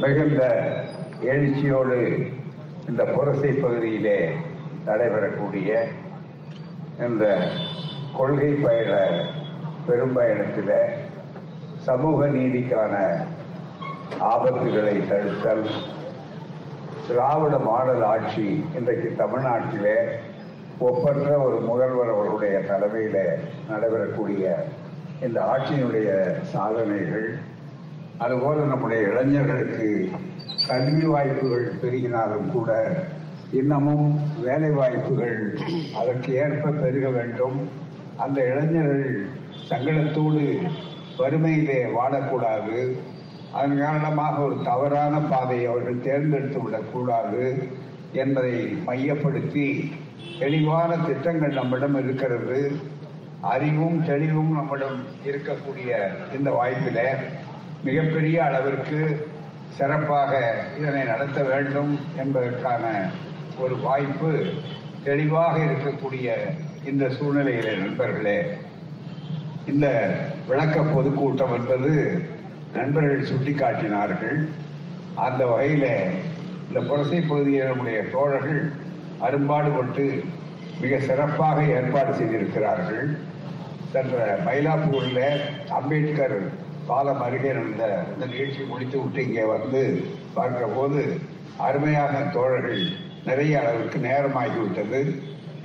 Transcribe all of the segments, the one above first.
மிகுந்த எழுச்சியோடு இந்த புரசை பகுதியிலே நடைபெறக்கூடிய இந்த கொள்கை பயண பெரும்பயணத்தில் சமூக நீதிக்கான ஆபத்துகளை தடுத்தல் திராவிட மாடல் ஆட்சி இன்றைக்கு தமிழ்நாட்டிலே ஒப்பற்ற ஒரு முதல்வர் அவருடைய தலைமையில் நடைபெறக்கூடிய இந்த ஆட்சியினுடைய சாதனைகள் அதுபோல நம்முடைய இளைஞர்களுக்கு கல்வி வாய்ப்புகள் பெருகினாலும் கூட இன்னமும் வேலை வாய்ப்புகள் அதற்கு ஏற்ப பெருக வேண்டும். அந்த இளைஞர்கள் சங்கடத்தோடு வறுமையிலே வாழக்கூடாது. அதன் காரணமாக ஒரு தவறான பாதையை அவர்கள் தேர்ந்தெடுத்து விடக்கூடாது என்பதை மையப்படுத்தி தெளிவான திட்டங்கள் நம்மிடம் இருக்கிறது. அறிவும் தெளிவும் நம்மிடம் இருக்கக்கூடிய இந்த வாய்ப்பில் மிகப்பெரிய அளவிற்கு சிறப்பாக இதனை நடத்த வேண்டும் என்பதற்கான ஒரு வாய்ப்பு தெளிவாக இருக்கக்கூடிய இந்த சூழ்நிலையிலே நண்பர்களே. இந்த விளக்க பொதுக்கூட்டம் என்பது நண்பர்கள் சுட்டிக்காட்டினார்கள். அந்த வகையில் இந்த புரசை பகுதியில் நம்முடைய தோழர்கள் அரும்பாடுபட்டு மிக சிறப்பாக ஏற்பாடு செய்திருக்கிறார்கள். சென்ற மயிலாப்பூரில் அம்பேத்கர் பாலம் அருகே நடந்த இந்த நிகழ்ச்சி முடித்து விட்டு இங்கே வந்து பார்க்கிற போது அருமையான தோழர்கள் நிறைய அளவுக்கு நேரமாகிவிட்டது.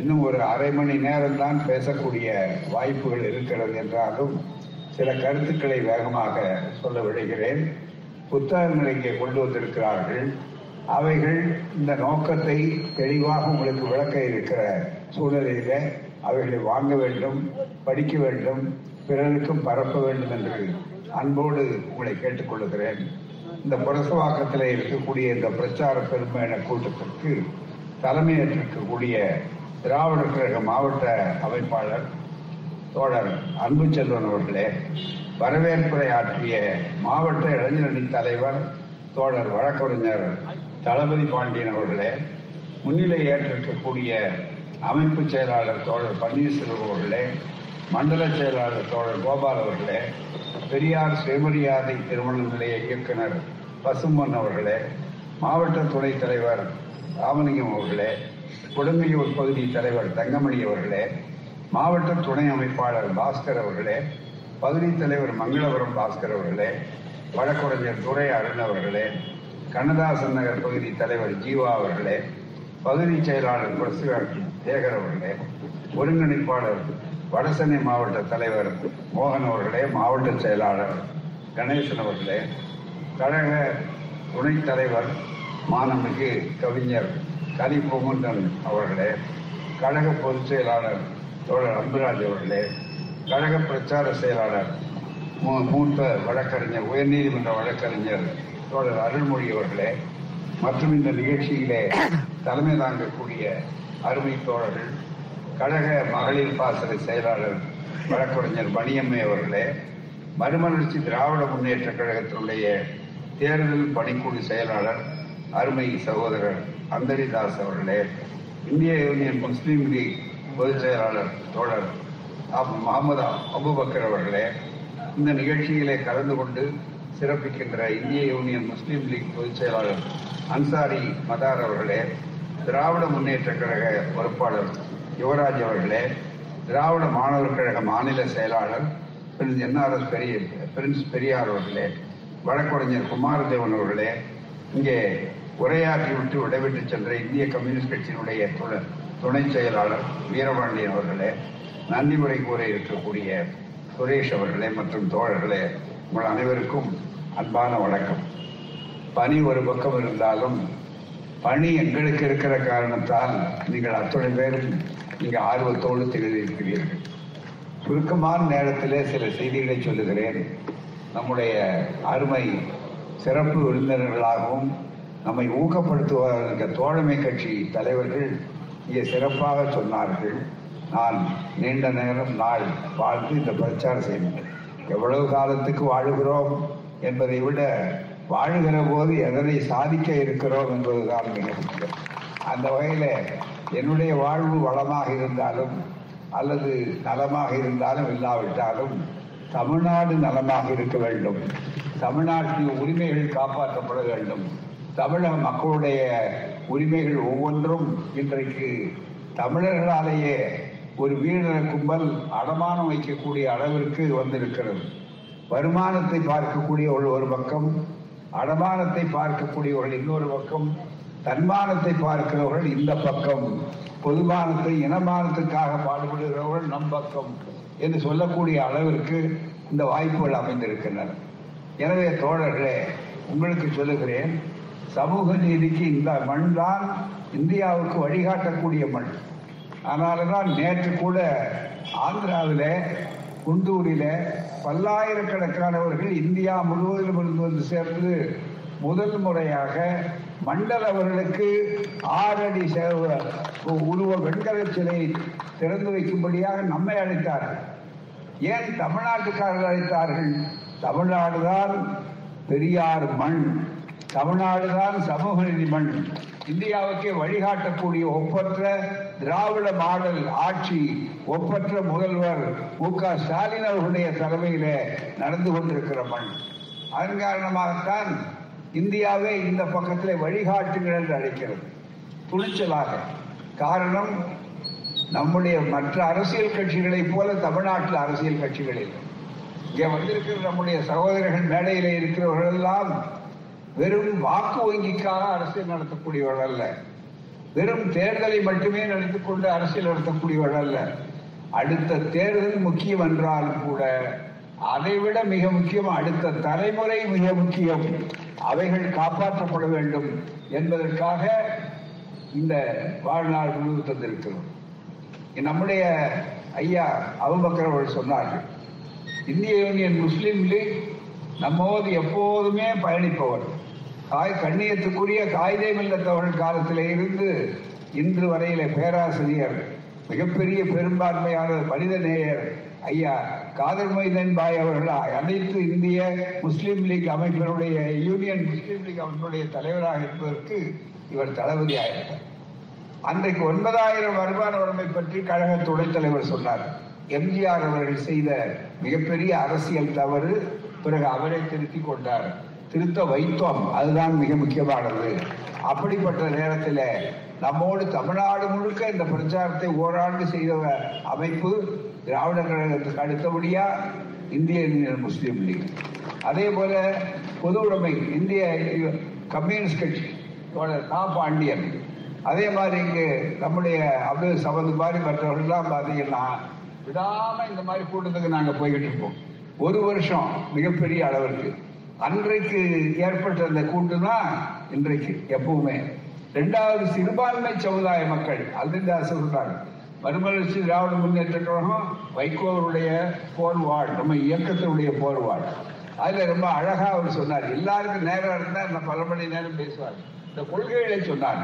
இன்னும் ஒரு அரை மணி நேரம்தான் பேசக்கூடிய வாய்ப்புகள் இருக்கிறது என்றாலும் சில கருத்துக்களை வேகமாக சொல்ல விடுகிறேன் புத்தகங்களை இங்கே கொண்டு வந்திருக்கிறார்கள். அவைகள் இந்த நோக்கத்தை தெளிவாக உங்களுக்கு விளக்க இருக்கிற சூழ்நிலையில அவைகளை வாங்க வேண்டும் படிக்க வேண்டும் பிறருக்கும் பரப்ப வேண்டும் என்று அன்போடு உங்களை கேட்டுக்கொள்கிறேன். இந்த புரசவாக்கத்தில் இருக்கக்கூடிய இந்த பிரச்சார பெருமையான கூட்டத்திற்கு தலைமையேற்றிருக்கக்கூடிய திராவிடர் கழக மாவட்ட அமைப்பாளர் தோழர் அன்பு செல்வன் அவர்களே வரவேற்புரை ஆற்றிய மாவட்ட இளைஞரணி தலைவர் தோழர் வழக்கறிஞர் தளபதி பாண்டியன் அவர்களே முன்னிலை ஏற்றிருக்கக்கூடிய அமைப்பு செயலாளர் தோழர் பன்னீர்செல்வம் அவர்களே மண்டல செயலாளர் தோழர் கோபால் அவர்களே பெரியார் சுயமரியாதை திருமண நிலைய இயக்குனர் பசும்பொன் அவர்களே மாவட்ட துணைத் தலைவர் ராமலிங்கம் அவர்களே கொடுங்கையூர் பகுதி தலைவர் தங்கமணி அவர்களே மாவட்ட துணை அமைப்பாளர் பாஸ்கர் அவர்களே பகுதி தலைவர் மங்களபுரம் பாஸ்கர் அவர்களே வழக்குரைஞர் துரை அருண் அவர்களே கண்ணதாசன் நகர் பகுதி தலைவர் ஜீவா அவர்களே பகுதி செயலாளர் பிரசுவர் சேகர் அவர்களே ஒருங்கிணைப்பாளர் வடசென்னை மாவட்ட தலைவர் மோகன் அவர்களே மாவட்ட செயலாளர் கணேசன் அவர்களே கழக துணைத் தலைவர் மானமிகு கவிஞர் கலி பொங்குந்தன் அவர்களே கழக பொதுச் செயலாளர் தோழர் அன்புராஜ் அவர்களே கழக பிரச்சார செயலாளர் மூ- மூத்த வழக்கறிஞர் உயர்நீதிமன்ற வழக்கறிஞர் தோழர் அருள்மொழி அவர்களே மற்றும் இந்த நிகழ்ச்சியிலே தலைமை தாங்கக்கூடிய அருமை தோழர்கள் கழக மகளிர் பாசறை செயலாளர் வழக்கறிஞர் மணியம்மை அவர்களே மறுமலர்ச்சி திராவிட முன்னேற்ற கழகத்தினுடைய தேர்தல் பணிக்குழு செயலாளர் அருமை சகோதரர் அந்தரிதாஸ் அவர்களே இந்திய யூனியன் முஸ்லீம் லீக் பொதுச் செயலாளர் தோழர் முகமது அபுபக்கர் அவர்களே இந்த நிகழ்ச்சியிலே கலந்து கொண்டு சிறப்பிக்கின்ற இந்திய யூனியன் முஸ்லீம் லீக் பொதுச் செயலாளர் அன்சாரி மதார் அவர்களே திராவிட முன்னேற்ற கழக பொறுப்பாளர் யுவராஜ் அவர்களே திராவிட மாணவர் கழக மாநில செயலாளர் பிரின்ஸ் என்ஆர்எஸ் பெரிய பிரின்ஸ் பெரியார் அவர்களே வழக்கறிஞர் குமாரதேவன் அவர்களே இங்கே உரையாற்றி விட்டு விடைபெற்று சென்ற இந்திய கம்யூனிஸ்ட் கட்சியினுடைய துணை துணை செயலாளர் வீரபாண்டியன் அவர்களே நன்றி உரை கூற இருக்கக்கூடிய சுரேஷ் அவர்களே மற்றும் தோழர்களே உங்கள் அனைவருக்கும் அன்பான வணக்கம். பணி ஒரு பக்கம் இருந்தாலும் பணி எங்களுக்கு இருக்கிற காரணத்தால் நீங்கள் அத்துணை பேரும் நீங்க ஆர்வத்தோடு திகழ்ந்திருக்கிறீர்கள் சுருக்கமான நேரத்தில் சில செய்திகளை சொல்லுகிறேன். நம்முடைய அருமை சிறப்பு விருந்தினர்களாகவும் நம்மை ஊக்கப்படுத்துவதற்கு தோழமை கட்சி தலைவர்கள் இங்கே சிறப்பாக சொன்னார்கள். நான் நீண்ட நேரம் நாள் வாழ்ந்து இந்த பிரச்சாரம் செய்வேன் எவ்வளவு காலத்துக்கு வாழுகிறோம் என்பதை விட வாழுகிற போது எதனை சாதிக்க இருக்கிறோம் என்பதுதான் மிக முக்கியம். அந்த வகையில் என்னுடைய வாழ்வு வளமாக இருந்தாலும் அல்லது நலமாக இருந்தாலும் இல்லாவிட்டாலும் தமிழ்நாடு நலமாக இருக்க வேண்டும். தமிழ்நாட்டின் உரிமைகள் காப்பாற்றப்பட வேண்டும். தமிழக மக்களுடைய உரிமைகள் ஒவ்வொன்றும் இன்றைக்கு தமிழர்களாலேயே ஒரு வீரர கும்பல் அடமானம் வைக்கக்கூடிய அளவிற்கு வந்திருக்கிறது. வருமானத்தை பார்க்கக்கூடிய ஒரு ஒரு பக்கம் அடமானத்தை பார்க்கக்கூடியவர்கள் இன்னொரு பக்கம் தன்மானத்தை பார்க்கிறவர்கள் இந்த பக்கம். பொதுமானத்தை இனமானத்துக்காக பாடுபடுகிறவர்கள் நம் பக்கம் என்று சொல்லக்கூடிய அளவிற்கு இந்த வாய்ப்புகள் அமைந்திருக்கின்றன. எனவே தோழர்களே உங்களுக்கு சொல்லுகிறேன் சமூக நீதிக்கு இந்த மண் தான் இந்தியாவுக்கு வழிகாட்டக்கூடிய மண். அதனாலதான் நேற்று கூட ஆந்திராவில் குண்டூரில் பல்லாயிரக்கணக்கானவர்கள் இந்தியா முழுவதிலும் இருந்து வந்து சேர்ந்து முதல் முறையாக மண்டல் அவர்களுக்கு ஆறடி உருவ வெண்கல சிலையை திறந்து வைக்கும்படியாக நம்மை அழைத்தார்கள். ஏன் தமிழ்நாட்டுக்காரர்கள் அழைத்தார்கள்? தமிழ்நாடுதான் பெரியார் மண் தமிழ்நாடுதான் சமூக நீதி மண். இந்தியாவுக்கே வழிகாட்டக்கூடிய ஒப்பற்ற திராவிட மாடல் ஆட்சி ஒப்பற்ற முதல்வர் மு. க. ஸ்டாலின் அவர்களுடைய தலைமையில நடந்து கொண்டிருக்கிற மண். அதன் காரணமாகத்தான் இந்தியாவே இந்த பக்கத்தில் வழிகாட்டுங்கள் என்று அழைக்கிறது துணிச்சலாக. காரணம் நம்முடைய மற்ற அரசியல் கட்சிகளைப் போல தமிழ்நாட்டில் அரசியல் கட்சிகள் இல்லை. இங்கே வந்திருக்கிற நம்முடைய சகோதரர்கள் மேடையில் இருக்கிறவர்கள் எல்லாம் வெறும் வாக்கு வங்கிக்காக அரசியல் நடத்தக்கூடியவர்கள் அல்ல. வெறும் தேர்தலை மட்டுமே நடத்திக் கொண்டு அரசியல் நடத்தக்கூடியவர்கள் அல்ல. அடுத்த தேர்தல் முக்கியம் என்றால் கூட அதைவிட மிக முக்கியம் அடுத்த தலைமுறை மிக முக்கியம். அவைகள் காப்பாற்றப்பட வேண்டும் என்பதற்காக இந்த வாழ்நாள் முழுவதும் தந்திருக்கிறோம். நம்முடைய ஐயா அபுபக்கர் அவர்கள் சொன்னார்கள் இந்திய யூனியன் முஸ்லீம் லீக் நம்மோது எப்போதுமே பயணிப்பவர். காய் கண்ணியத்துக்குரிய காயிதே மில்லத்தவர்கள் காலத்திலே இருந்து இன்று வரையில பேராசிரியர் மிகப்பெரிய பெரும்பான்மையான மனித நேயர் ஐயா காதர் மைதன் பாய் அவர்கள்? அனைத்து இந்திய முஸ்லீம் லீக் அமைப்பினுடைய யூனியன் முஸ்லீம் லீக் அமைப்பினுடைய தலைவராக இருப்பதற்கு இவர் தளபதி ஆயிருந்தார். அன்றைக்கு ஒன்பதாயிரம் வருமான வரம்பை பற்றி கழக துணைத் தலைவர் சொன்னார். எம்ஜிஆர் அவர்கள் செய்த மிகப்பெரிய அரசியல் தவறு பிறகு அவரை திருத்தி கொண்டார். திருத்த வைத்தோம். அதுதான் மிக முக்கியமானது. அப்படிப்பட்ட நேரத்தில் நம்மோடு தமிழ்நாடு முழுக்க இந்த பிரச்சாரத்தை ஓராண்டு செய்த அமைப்பு திராவிட கழகத்துக்கு அடுத்தபடியா இந்திய முஸ்லீம் லீக். அதே போல பொது உடைமை இந்திய கம்யூனிஸ்ட் கட்சி கா பாண்டியன். அதே மாதிரி இங்கு நம்முடைய அப்துல் சமது மாதிரி மற்றவர்கள்லாம் பார்த்தீங்கன்னா விடாம இந்த மாதிரி கூட்டத்துக்கு நாங்க போய்கிட்டு இருப்போம். ஒரு வருஷம் மிகப்பெரிய அளவிற்கு. அன்றைக்கு ஏற்பட்ட அந்த கூட்டு தான் இன்றைக்கு எப்பவுமே. ரெண்டாவது சிறுபான்மை சமுதாய மக்கள் அதுதான் சொல்றாங்க மறுமலர்ச்சி திராவிட முன்னேற்ற கழகம் வைகோவருடைய போர்வாள் நம்ம இயக்கத்தினுடைய போர்வாள் அதுல ரொம்ப அழகா அவர் சொன்னார். எல்லாருக்கும் நேரம் இருந்தா நான் பல மணி நேரம் பேசுவார். இந்த கொள்கைகளை சொன்னார்.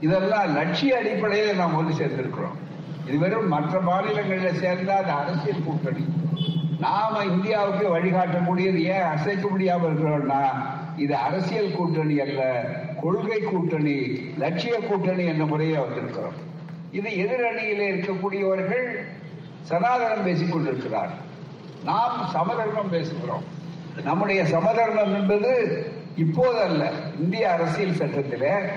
இதெல்லாம் லட்சிய அடிப்படையில் நாம் ஒன்று சேர்ந்திருக்கிறோம். இது வெறும் மற்ற மாநிலங்களில் சேர்ந்தால் அந்த அரசியல் கூட்டணி. நாம இந்தியாவுக்கு வழிகாட்டக்கூடியது ஏன் அசைக்க முடியாம இருக்கிறோம்னா இது அரசியல் கூட்டணி அல்ல கொள்கை கூட்டணி லட்சிய கூட்டணி என்ற முறையை வந்திருக்கிறோம். இது எதிரணியிலே இருக்கக்கூடியவர்கள் சனாதனம் பேசிக் கொண்டிருக்கிறார் நாம் சமதர்மம் பேசுகிறோம். நம்முடைய சமதர்மம் என்பது இப்போது அல்ல இந்திய அரசியல் சட்டத்தில்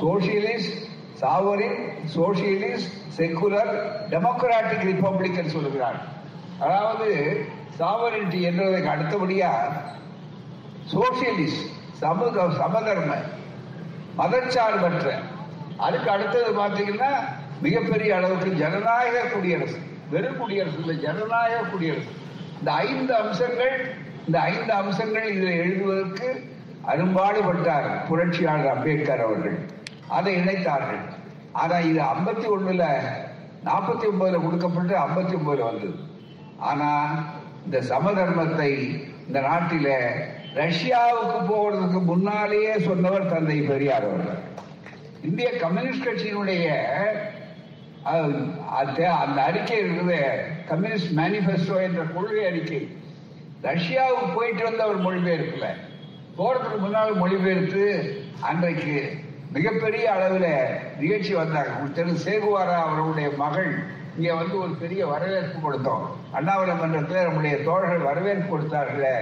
socialist sovereign socialist secular democratic republic சொல்லுகிறார். அதாவது சாவரின்டி என்றதற்கு அடுத்தபடியா சோசியலிஸ்ட் சமூக சமதர்ம மதச்சார்பற்ற. அதுக்கு அடுத்தது பார்த்தீங்கன்னா மிகப்பெரிய அளவுக்கு ஜனநாயக குடியரசு வெறும் குடியரசு இல்லை ஜனநாயக குடியரசு. இந்த ஐந்து அம்சங்கள் இந்த ஐந்து அம்சங்கள் இதில் எழுதுவதற்கு அரும்பாடுபட்டார் புரட்சியாளர் அம்பேத்கர் அவர்கள். அதை இணைத்தார்கள். ஆனா இது ஐம்பத்தி ஒண்ணுல நாற்பத்தி ஒன்பதுல கொடுக்கப்பட்டு ஐம்பத்தி ஒன்பதுல வந்தது. ஆனா இந்த சமதர்மத்தை இந்த நாட்டில ரஷ்யாவுக்கு போகிறதுக்கு முன்னாலேயே சொன்னவர் தந்தை பெரியார் அவர்கள். இந்திய கம்யூனிஸ்ட் கட்சியினுடைய அந்த அறிக்கை இருக்குது. கம்யூனிஸ்ட் மேனிபெஸ்டோ என்ற கொள்கை அறிக்கை. ரஷ்யாவுக்கு போயிட்டு வந்து அவர் மொழிபெயர்க்கல போறதுக்கு முன்னால் மொழிபெயர்த்து அன்றைக்கு மிகப்பெரிய அளவில் நிகழ்ச்சி வந்தாங்க. திரு சேகுவாரா அவருடைய மகள் இங்கே வந்து ஒரு பெரிய வரவேற்பு கொடுத்தோம். அண்ணாமலை மன்றத்தில் நம்முடைய தோழர்கள் வரவேற்பு கொடுத்தார்களே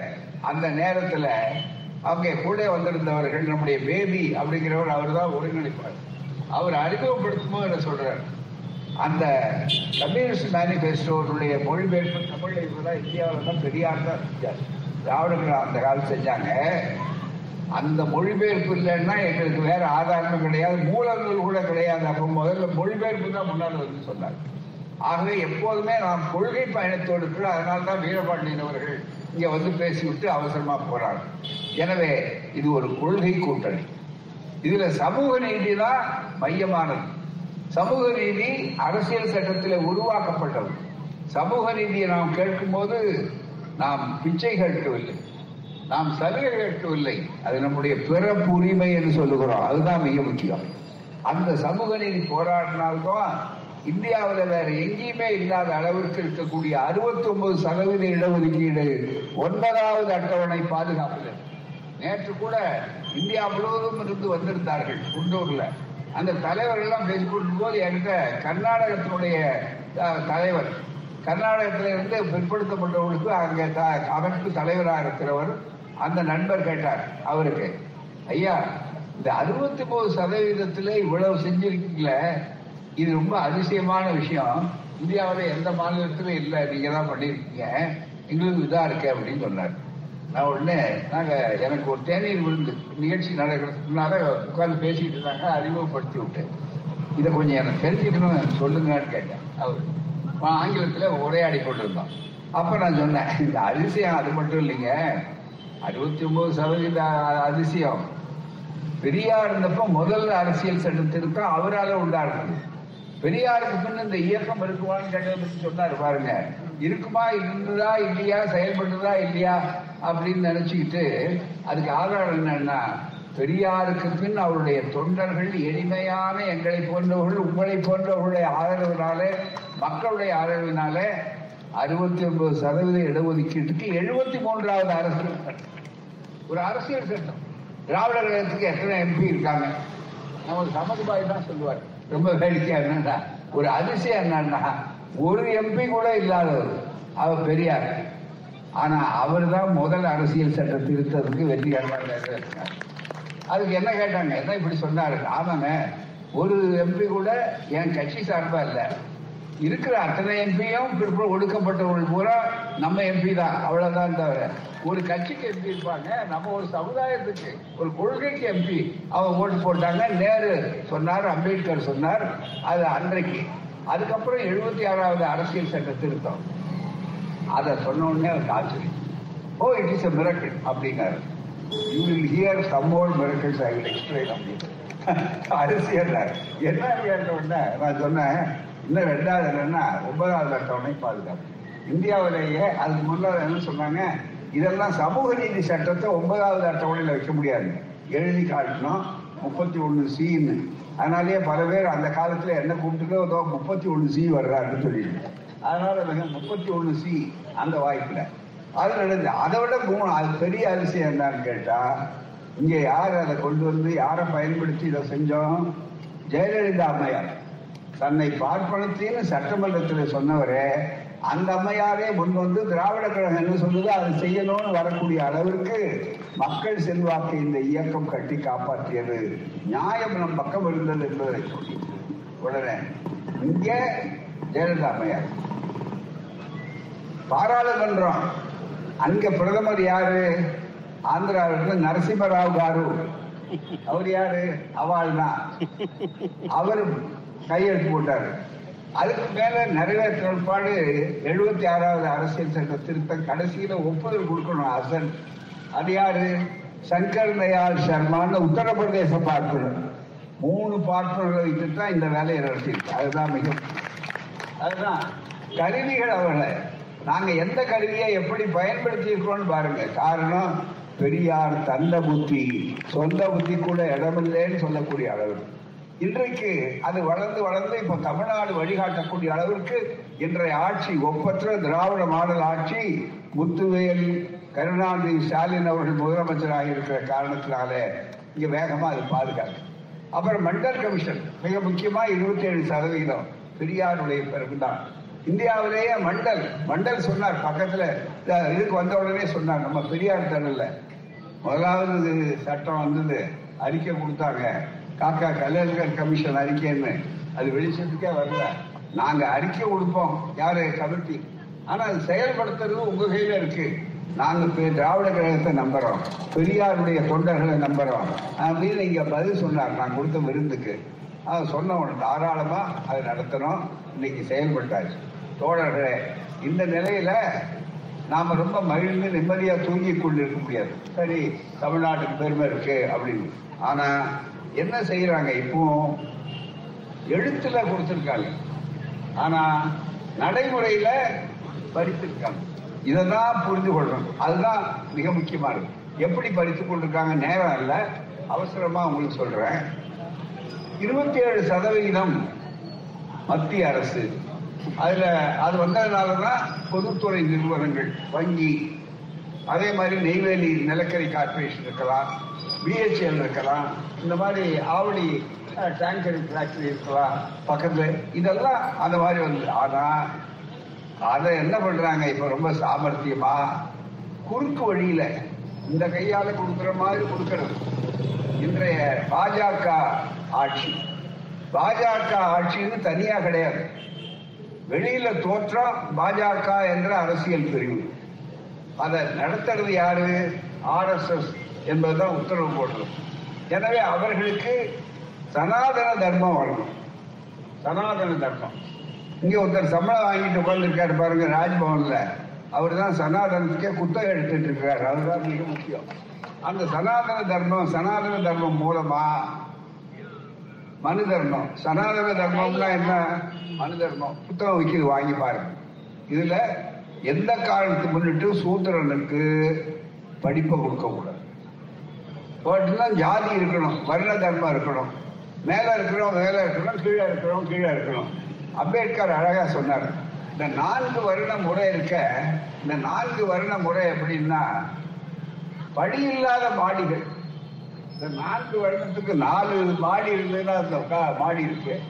அந்த நேரத்தில் அவங்க கூட வந்திருந்தவர்கள் நம்முடைய பேபி அப்படிங்கிறவர் அவர் தான் ஒருங்கிணைப்பார் அவர் அறிமுகப்படுத்தும் என்ன சொல்றார்? அந்த கம்யூனிஸ்ட் மேனிபெஸ்டோனுடைய மொழிபெயர்ப்பு தமிழ் இதுதான் இந்தியாவில் தான் பெரியார் தான் செஞ்சார். திராவிடர்கள் அந்த காலம் செஞ்சாங்க. அந்த மொழிபெயர்ப்பு இல்லைன்னா எங்களுக்கு வேற ஆதாரமும் கிடையாது. மூலங்கள் கூட கிடையாது. அப்போ முதல்ல மொழிபெயர்ப்பு தான் முன்னால் வந்து சொன்னாங்க ஆகவே எப்போதுமே நாம் கொள்கை பயணத்தோடு இருக்கிறோம் அதனால தான் வீரபாண்டியன் அவர்கள் இங்கே வந்து பேசிவிட்டு அவசரமாக போறாங்க எனவே இது ஒரு கொள்கை கூட்டணி. இதுல சமூக நீதி தான் மையமானது. சமூக நீதி அரசியல் சட்டத்தில் உருவாக்கப்பட்டது. சமூக நீதியை நாம் கேட்கும்போது நாம் பிச்சை கேட்கவில்லை. நாம் சலுகை கேட்கவில்லை. அது நம்முடைய பிறப்பு உரிமை என்று சொல்லுகிறோம். அதுதான் மிக முக்கியம். அந்த சமூக நீதி போராடினால்தான் இந்தியாவில் வேற எங்கேயுமே இல்லாத அளவிற்கு இருக்கக்கூடிய அறுபத்தி ஒன்பது சதவீத இடஒதுக்கீடு ஒன்பதாவது அட்டவணை பாதுகாப்பில். நேற்று கூட இந்தியா முழுவதும் இருந்து வந்திருந்தார்கள் குண்டூர்ல. அந்த தலைவர் எல்லாம் பேசிக்கொண்டு போது என்கிட்ட கர்நாடகத்தினுடைய தலைவர். கர்நாடகத்தில் இருந்து பிற்படுத்தப்பட்டவர்களுக்கு அங்கே த- அமைப்பு தலைவராக இருக்கிறவர் அந்த நண்பர் கேட்டார் அவருக்கு. ஐயா இந்த அறுபத்தி மூணு சதவீதத்துல இவ்வளவு செஞ்சிருக்கீங்கள இது ரொம்ப அதிசயமான விஷயம். இந்தியாவில் எந்த மாநிலத்திலும் இல்லை நீங்க தான் பண்ணியிருக்கீங்க எங்களுக்கு இதா இருக்கு அப்படின்னு சொன்னார். நான் உடனே நாங்க எனக்கு ஒரு தேநீர் விருந்து நிகழ்ச்சி நடக்கிறதுக்கு முன்னால உட்கார்ந்து பேசிட்டு இருந்தாங்க அறிமுகப்படுத்தி விட்டேன். இதை கொஞ்சம் எனக்கு தெரிஞ்சுக்கணும் சொல்லுங்கன்னு கேட்டேன். அவர் ஆங்கிலத்துல உரையாடி கொண்டிருந்தோம் அப்ப நான் சொன்னேன் இந்த அதிசயம் அது மட்டும் இல்லைங்க. அறுபத்தி ஒன்பது சதவீத அதிசயம். பெரியார் இருந்தப்ப முதல் அரசியல் சட்ட திருத்தம் அவரால் உண்டானது. பெரியாருக்கு பின் இந்த இயக்கம் இருக்குமான்னு கேட்டதை பத்தி சொன்னாரு பாருங்க. இருக்குமா இருந்ததா இல்லையா செயல்பட்டதா இல்லையா? அப்படின்னு நினைச்சுக்கிட்டு அதுக்கு ஆதாரம் என்னன்னா பெரியாருக்கு பின் அவருடைய தொண்டர்கள் எளிமையான எங்களை போன்றவர்கள் உங்களை போன்றவர்களுடைய ஆதரவினாலே மக்களுடைய ஆதரவினாலே அறுபத்தி ஒன்பது சதவீத இடஒதுக்கீட்டுக்கு எழுபத்தி மூன்றாவது அரசியல் சட்டம் ஒரு அரசியல் சட்டம். திராவிட கழகத்துக்கு எத்தனை எம்பி இருக்காங்க? நம்ம சமதுபாய் தான் சொல்லுவார். ரொம்ப வேடிக்கையா என்னன்னா ஒரு அதிசயம் என்னன்னா ஒரு எம்பி கூட இல்லாதவர் அவர் பெரியார். ஆனா அவர் தான் முதல் அரசியல் சட்ட திருத்தத்துக்கு வெற்றிகரமாக நிறைவேற்றினார் அதுக்கு என்ன கேட்டாங்க? என்ன இப்படி சொன்னாரு ஆமாங்க. ஒரு எம்பி கூட என் கட்சி சார்பா இல்ல. இருக்கிற அத்தனை எம்பியும் பிற்ப ஒடுக்கப்பட்டவர்கள் பூரா நம்ம எம்பி தான். அவ்வளவுதான் தவிர ஒரு கட்சிக்கு எம்பி இருப்பாங்க. நம்ம ஒரு சமுதாயத்துக்கு ஒரு கொள்கைக்கு எம்பி அவங்க ஓட்டு போட்டாங்க. நேரு சொன்னார் அம்பேத்கர் சொன்னார். அது அன்றைக்கு. அதுக்கப்புறம் எழுபத்தி ஆறாவது அரசியல் சட்ட திருத்தம். அதை சொன்ன உடனே அவருக்கு ஆச்சரியம் oh it is a miracle அப்படிங்கிறாரு. You will hear some more miracles I will explain அப்படின்னு அரசியல் என்ன கேட்ட உடனே நான் சொன்னேன் இன்னும் ரெண்டாவது என்னன்னா ஒன்பதாவது அட்டவணை பாதுகாப்பு. இந்தியாவிலேயே அதுக்கு முன்னால் என்ன சொன்னாங்க இதெல்லாம் சமூக நீதி சட்டத்தை ஒன்பதாவது அட்டவணையில் வைக்க முடியாது. எழுதி காட்டணும் முப்பத்தி ஒன்று சின்னு அதனாலேயே பல பேர் அந்த காலத்தில் என்ன கூப்பிட்டுக்கோ ஏதோ முப்பத்தி ஒன்று சி வர்றாருன்னு சொல்லிட்டு அதனால முப்பத்தி ஒன்று சி அந்த வாய்ப்புல. அது நடந்து அதை விட மூணு அது பெரிய அரிசி என்னன்னு கேட்டா இங்க யார் அதை கொண்டு வந்து யாரை பயன்படுத்தி இதை செஞ்சோம்? ஜெயலலிதா அம்மையார். தன்னை பார்ப்பனத்தின்னு சட்டமன்றத்தில் சொன்னவரே அந்த அம்மையாரே முன் வந்து திராவிட கழகம் என்ன சொல்லுதோ? அதை செய்யணும்னு வரக்கூடிய அளவிற்கு மக்கள் செல்வாக்கை இந்த இயக்கம் கட்டி காப்பாற்றியது. நியாயம் நம் பக்கம் இருந்தது என்பதை சொல்லி உடனே இங்கே ஜெயலலிதா அம்மையார். பாராளுமன்றம். அங்க பிரதமர் யாரு? ஆந்திராவிலிருந்து நரசிம்மராவ் காரு. அவர் யாரு? அவாள் தான். அவர் கையெழுத்து போட்டாரு. அதுக்கு மேல நிறைவேற்பாடு எழுபத்தி ஆறாவது அரசியல் சட்ட திருத்தம். கடைசியில ஒப்புதல் கொடுக்கணும் அசன் அது யாரு? சங்கர் தயாள் சர்மான்னு உத்தரப்பிரதேச பார்ப்பனர். மூணு பார்ப்பனர்களை வைத்துட்டு தான் இந்த வேலையை நடத்தியிருக்கு அதுதான் மிக அதுதான் கருவிகள் அவர்களை. நாங்க எந்த கருவியை எப்படி பயன்படுத்தி இருக்கோம்னு பாருங்க. காரணம் பெரியார் தந்த புத்தி. சொந்த புத்தி கூட இடமில்லைன்னு சொல்லக்கூடிய அளவு. இன்றைக்கு அது வளர்ந்து வளர்ந்து இப்ப தமிழ்நாடு வழிகாட்டக்கூடிய அளவிற்கு இன்றைய ஆட்சி ஒப்பற்ற திராவிட மாடல் ஆட்சி முத்துவேல் கருணாநிதி ஸ்டாலின் அவர்கள் முதலமைச்சராக இருக்கிற காரணத்தினாலே இங்க வேகமா அது பாதுகாக்கு அப்புறம் மண்டல் கமிஷன் மிக முக்கியமா இருபத்தி ஏழு சதவீதம் பெரியாருடைய பிறகுதான். இந்தியாவிலேயே மண்டல் மண்டல் சொன்னார் பக்கத்துல. இதுக்கு வந்த உடனே சொன்னார் நம்ம பெரியார் தரல முதலாவது சட்டம் வந்தது அறிக்கை கொடுத்தாங்க. காக்கா கலைஞர் கமிஷன் அறிக்கைன்னு. அது வெளிச்சத்துக்கே வரல. நாங்க அறிக்கை கொடுப்போம். யாரு? கமிட்டி. ஆனா அது செயல்படுத்துறது உங்க கையில இருக்கு. நாங்க திராவிட கழகத்தை நம்புறோம். பெரியாருடைய தொண்டர்களை நம்புறோம். அப்படின்னு இங்க பதில் சொன்னார் நான் கொடுத்த விருந்துக்கு. அதை சொன்ன உடனே தாராளமா அதை நடத்தணும். இன்னைக்கு செயல்பட்டாச்சு. தோழர்களே இந்த நிலையில நாம ரொம்ப மகிழ்ந்து நிம்மதியா தூங்கி கொண்டு இருக்க முடியாது. சரி தமிழ்நாட்டுக்கு பெருமை இருக்கு அப்படின்னு. ஆனா என்ன செய்யறாங்க? இப்போ எழுத்துல கொடுத்திருக்காங்க. ஆனா நடைமுறையில பறித்திருக்காங்க தான் புரிந்து கொள்ளணும். அதுதான் மிக முக்கியமானது எப்படி பறித்து கொண்டிருக்காங்க? நேரம் இல்லை. அவசரமா உங்களுக்கு சொல்றேன். இருபத்தி ஏழு சதவிகிதம் மத்திய அரசு அதுல அது வந்ததுனாலதான் பொதுத்துறை நிறுவனங்கள் வங்கி அதே மாதிரி நெய்வேலி நிலக்கரி கார்பரேஷன் இருக்கலாம் பிஹெச்எல் இருக்கலாம் இந்த மாதிரி ஆவடி டேங்கர் ஃபேக்டரி இருக்கலாம் பக்கத்துல இதெல்லாம் அந்த மாதிரி வந்து. ஆனா அதை என்ன பண்றாங்க? இப்ப ரொம்ப சாமர்த்தியமா குறுக்கு வழியில இந்த கையால கொடுக்குற மாதிரி கொடுக்கணும். இன்றைய பாஜக ஆட்சி. பாஜக ஆட்சின்னு தனியா கிடையாது. வெளியில தோற்றம் பாஜக என்ற அரசியல் பிரிவு. அதை நடத்துறது யாரு? ஆர் எஸ் எஸ் என்பதுதான் உத்தரவு போடுறது. எனவே அவர்களுக்கு சனாதன தர்மம் வரணும். சனாதன தர்மம். இங்கே ஒருத்தர் சம்பளம் வாங்கிட்டு உட்கார்ந்துருக்காரு பாருங்க ராஜ்பவன்ல. அவர் தான் சனாதனத்துக்கே குத்தகை எடுத்துட்டு இருக்காரு. அதுதான் மிக முக்கியம். அந்த சனாதன தர்மம் சனாதன தர்மம் மூலமா மனு தர்மம் சனாதன தர்மம்னா என்ன? மனு தர்மம் புத்தகம் விற்கிது வாங்கி பாருங்க இதுல எந்த காலத்துக்கு முன்னிட்டு சூத்திரனுக்கு படிப்பை கொடுக்க கூடாது. போட்டுனா ஜாதி இருக்கணும் வர்ண தர்மம் இருக்கணும். மேல இருக்கிறோம் மேல இருக்கணும் கீழே இருக்கணும் கீழே இருக்கணும். அம்பேத்கர் அழகா சொன்னார். இந்த நான்கு வருண முறை இருக்க இந்த நான்கு வருண முறை எப்படின்னா படி இல்லாத மாடிகள். இந்த நான்கு வருடத்துக்கு நாலு மாடி இருந்ததுன்னா அந்த மாடி இருக்கு.